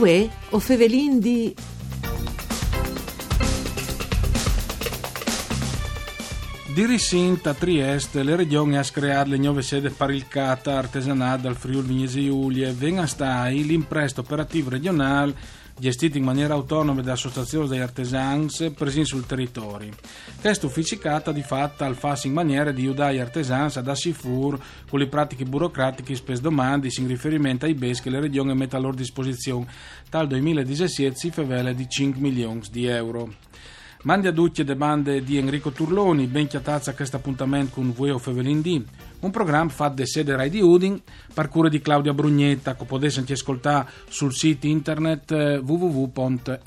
Uè, o Fevelin di... Di Risint a Trieste, le regioni ha creato le nuove sedi per il Cata artesanale dal Friuli Vignesi Giulie, venga stai l'impresto operativo regionale gestito in maniera autonoma dall'Associazione degli Artesani presenti sul territorio. Questo ufficicata di fatto al FAS in maniera di aiutare gli artesani ad assicurare con le pratiche burocratiche spes domande in riferimento ai beni che le regioni mettono a loro disposizione. Dal 2017 si favela di 5 milioni di euro. Mandi a tutti le bande di Enrico Turloni, ben chiatazza questo appuntamento con voi o Fevelin D. Un programma fatto da sede Rai di Udin, per cura di Claudia Brugnetta, che potete ascoltare sul sito internet eh, www.fvg.rai.it.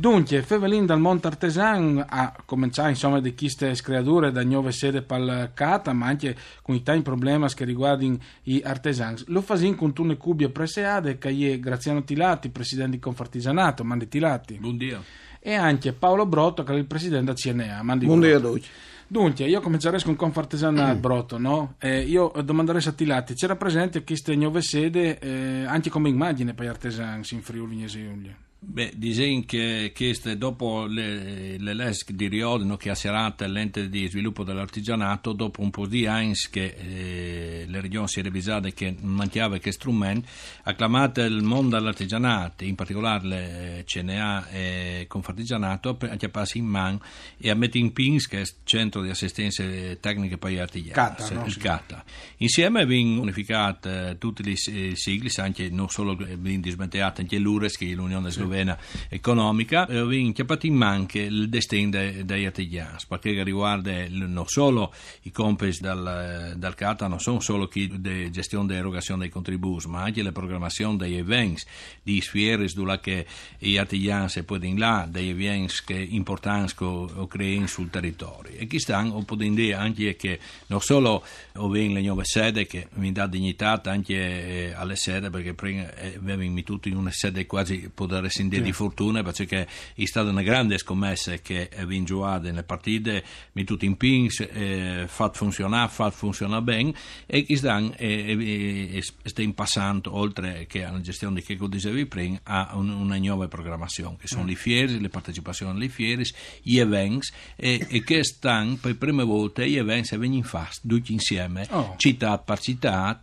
Dunque, Fevelin dal Monte Artesan ha cominciato insomma di queste creature da nuove sede per Cata, ma anche con i tanti problemi che riguardano gli artesani. Lo fasin con tune cubie preseade che è Graziano Tilati, presidente di Confartigianato, mandi Tilati. Buongiorno. E anche Paolo Brotto, che è il presidente del CNA. Mandi Buongiorno a tutti. Dunque, io comincerei con Confartigianato, Mm. Brotto, no? Eh, io domanderei a Tilati, c'era presente queste nuove sede eh, anche come immagine per gli artesani in Friuli Vignesi Giulia? Beh, dicono che queste, dopo le, le LESC di Riodino che ha serrato l'ente di sviluppo dell'artigianato, dopo un po' di anni che eh, le regioni si revisate che mancava che strumento, ha chiamato il mondo dell'artigianato, in particolare le CNA e Confartigianato, per chiapparsi in mano e a mettere in PINS, che è il centro di assistenza tecniche per gli artigiani, CATA, no? il. CATA. Insieme vengono unificate eh, tutte le eh, sigle, anche non solo eh, vengono dismantellate anche l'URES, che è l'Unione Slovena Economica, e vengono chiappati in man anche il destino de- degli artigiani, perché riguarda non solo i compiti dal, dal CATA, non sono solo chi di gestione e erogazione dei contributi, ma anche la programmazione degli eventi, di sfiere che gli artigiani si possono là, degli eventi che importanti o creano sul territorio. E chi stanno, o possono dire anche che non solo ovvero le nuove sede che mi dà dignità anche eh, alle sede perché prima eh, avevamo tutti in una sede quasi poter essere di fortuna perché è stata una grande scommessa che abbiamo giocato nelle partite mi tutti in pins eh, fatto funzionare fatto funzionare bene e che stanno eh, eh, eh, passando oltre che alla gestione di che dicevi prima a un- una nuova programmazione che sono le fiere le partecipazioni alle fiere gli events e, e che stanno per prime volte gli events vengono fatti tutti insieme Oh. città per città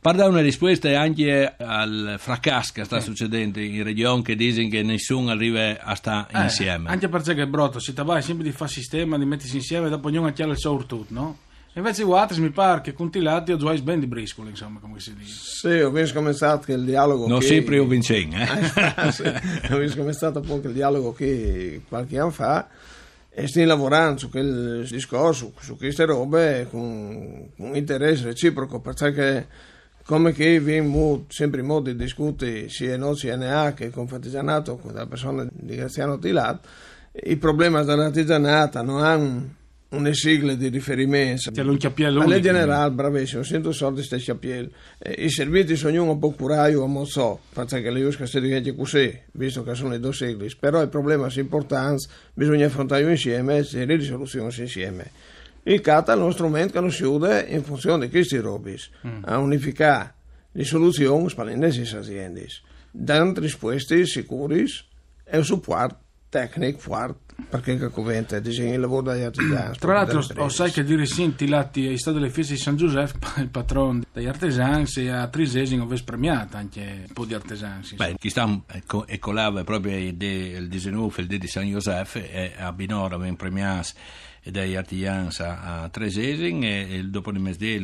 per dare una risposta anche al fracasso che sta succedendo in regione che dicono che nessuno arriva a stare Eh, insieme. Anche perché che brotto, si vai sempre di fare sistema, di mettersi insieme e dopo ognuno chiama il suo tutto, no? E invece i altri mi pare che con Tilati o Joyce ben di briscolo, insomma, come si dice. Sì, ho visto come è stato il dialogo non che... sempre io vincenzo, eh? sì, ho visto come è stato appunto il dialogo che qualche anno fa e stiamo lavorando su quel discorso, su queste robe con, con interesse reciproco perché come che abbiamo sempre in modo di discutere sia noi CNA che con Fattigianato con la persona di Graziano Tilat i problemi dell'artigianato non hanno una sigla di riferimento C'è l'unchiappiello ma unico. in generale, bravissimo, sento soldi stessi a piedi. Eh, I servizi sono un po' curaio a mozzo, perché le use si dice così, visto che sono le due sigle. Però il problema è importante, bisogna affrontarlo insieme e cercare soluzioni insieme. Il CATA è uno strumento che non si usa in funzione di questi robis, a unificare le soluzioni per le aziende, dando risposte sicure e un supporto tecnico forte perché che covente disegna il lavoro degli artigiani. Tra l'altro, delle lo sai che di Rissin Tilati è stato alle feste di San Giuseppe, il patrono degli artesani, e a Trisesing avesse premiato anche un po' di artesani. sì, Beh, chi sta ecco, e colava proprio il de- il 19 il de di San Giuseppe e a Binora ben premiato degli artigiani a, a Tresesing e, e dopo di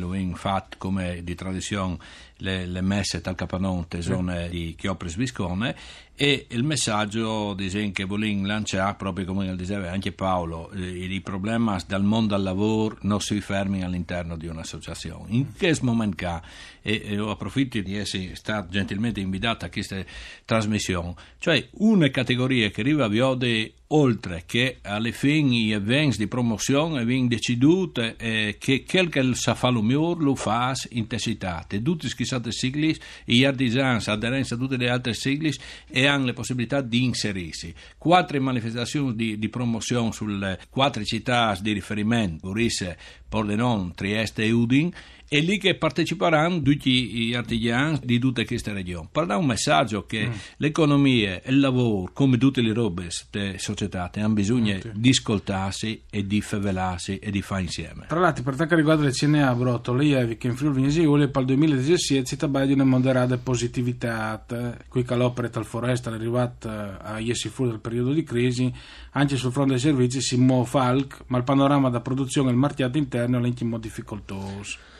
vengono fatte come di tradizione le, le messe tal Capanonte, zone di Chiopres Viscone e il messaggio dice, che vogliono lanciare proprio come diceva anche Paolo eh, i problemi dal mondo al lavoro non si fermano all'interno di un'associazione. In che momento qua e, e approfitto di essere stato gentilmente invitato a questa trasmissione cioè una categoria che arriva a Viode oltre che alle fini eventi di promozione vengono decidute eh, che quel che sa fa lo migliore lo fa intensitate. Tutti che sono sigli gli artigiani aderenza a tutte le altre sigli e hanno la possibilità di inserirsi. Quattro manifestazioni di, di promozione sulle quattro città di riferimento Urisse, Pordenone, Trieste e Udin e lì che parteciperanno tutti gli artigiani di tutte queste regioni. Per dare un messaggio che mm. l'economia e il lavoro, come tutte le robe delle società, hanno bisogno mm, di ascoltarsi e di fevelarsi e di fare insieme. Tra l'altro, per quanto riguarda le CNA, Brotto, lei che in Friuli Venezia Giulia per il 2017 si tratta di una moderata positività, qui che l'opera tal foresta è arrivata a iesi fuori dal periodo di crisi, anche sul fronte dei servizi si muove Falk, ma il panorama da produzione e il mercato interno è in difficoltoso.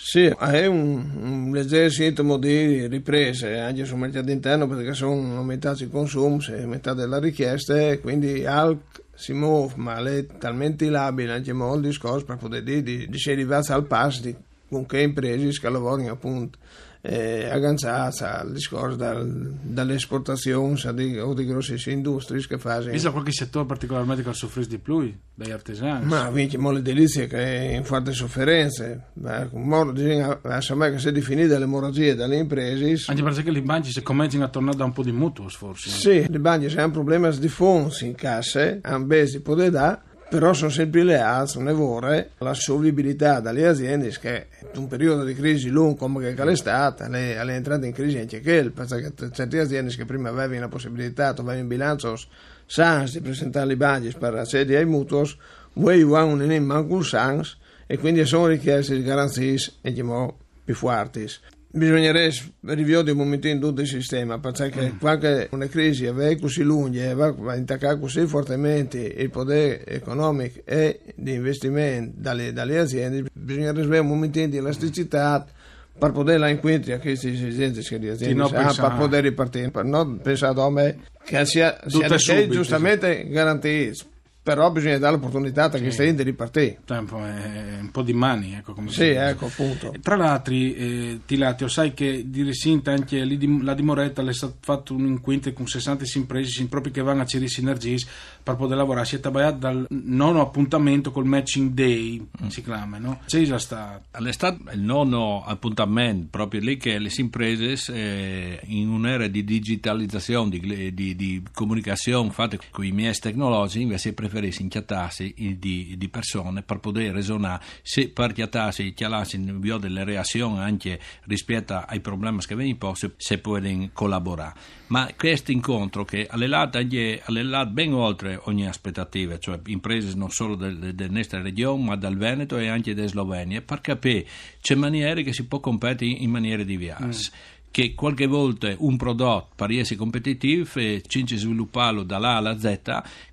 Sì, è un, un leggero sintomo di riprese anche sul mercato interno perché sono aumentati i consumi, è aumentata la richiesta e quindi ALC si muove, ma è talmente labile anche molto discorso per poter dire di, di si arrivare al passo di con che imprese che appunto eh, agganciata al discorso dal, dalle esportazioni di, o di grosse industrie che fanno. Visto qualche settore particolarmente che soffre di più dagli artigiani? Ma vince molte delizie che è in forte sofferenza. Bisogna sapere che si definite le morologie dalle imprese. Anche perché le banche si cominciano a tornare da un po' di mutuo forse. Sì, le banche hanno problemi di fondi in cassa, hanno besi di poter dare però sono sempre le altre, ne vorrei la solvibilità dalle aziende che in un periodo di crisi lungo come che è stata, le, alle entrate in crisi anche quel, perché certe aziende che prima avevano la possibilità, avevano in bilancio sans di presentare i budget per accedere ai mutui, voi hanno un manco sans e quindi sono richieste garanzie e più forti bisognerebbe rivedere un momento in tutto il sistema perché quando una crisi è così lunga e va a intaccare così fortemente il potere economico e di investimento dalle, dalle aziende bisognerebbe un momento di elasticità per poter incontri a queste esigenze che le aziende hanno per poter ripartire per non pensare a me che sia, sia giustamente garantito però bisogna dare l'opportunità a sì. di ripartire. Tempo è un po' di mani, ecco come Sì, ecco appunto. Tra l'altro, eh, Tilatio, sai che di recente anche la Dimoretta è stato fatto un incontro con 60 imprese proprio che vanno a cercare sinergie per poter lavorare. Si è tagliato dal nono appuntamento col matching day, mm. si chiama, no? C'è già stato. È stato il nono appuntamento, proprio lì che le imprese eh, in un'era di digitalizzazione, di, di, di comunicazione fatta con i miei tecnologici, invece preferiscono preferisce inchiattarsi di, di, persone per poter ragionare se per chiattarsi chialarsi in via delle reazioni anche rispetto ai problemi che vengono posti se possono collaborare. Ma questo incontro che all'elato ben oltre ogni aspettativa cioè imprese non solo della del nostra regione ma dal Veneto e anche da Slovenia per capire c'è maniere che si può competere in maniere diverse mm che qualche volta un prodotto per essere competitivo e cinci svilupparlo dall'A alla Z,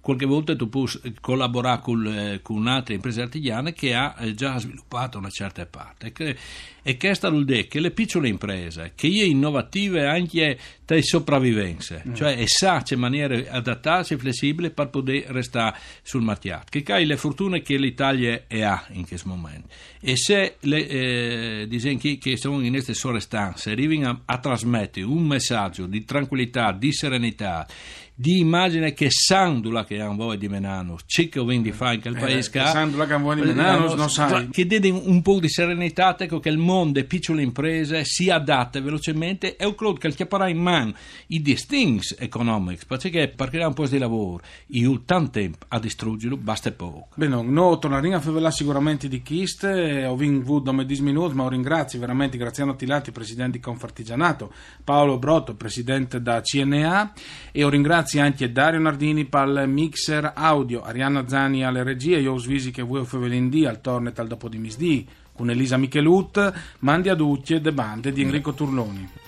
qualche volta tu puoi collaborare con, eh, con un'altra impresa artigiana che ha eh, già sviluppato una certa parte. E, questo vuol dire che le piccole imprese, che sono innovative anche tra sopravvivenze, mm. cioè e sa c'è maniere adattarsi e flessibili per poter restare sul mercato, che hai le fortune che l'Italia ha in questo momento. E se le eh, disegni che sono in queste sue stanze arrivano a, a trasmettere un messaggio di tranquillità, di serenità, di immagine che Sandula che ha un voi di Menano, cicco quindi fa in quel eh, paese che Sandula che ha un voi di Menano, non sai. Che dede un po' di serenità, ecco che il mondo e piccole imprese si adatta velocemente e credo che chiapparà in mano i distinguo economici, perché per creare un posto di lavoro, io tanto tempo a distruggerlo, basta poco. Bene, no, torneremo a fare sicuramente di chiste, ho vinto come 10 minuti, ma ringrazio veramente Graziano Tilati, presidente di Confartigianato, Paolo Brotto, presidente da CNA e ho ringrazio Grazie anche a Dario Nardini per il mixer audio, Arianna Zani alle regie, io svisi che voi fevelindì al tornet al dopo di misdì, con Elisa Michelut, mandi a ducce de bande di Enrico Turloni.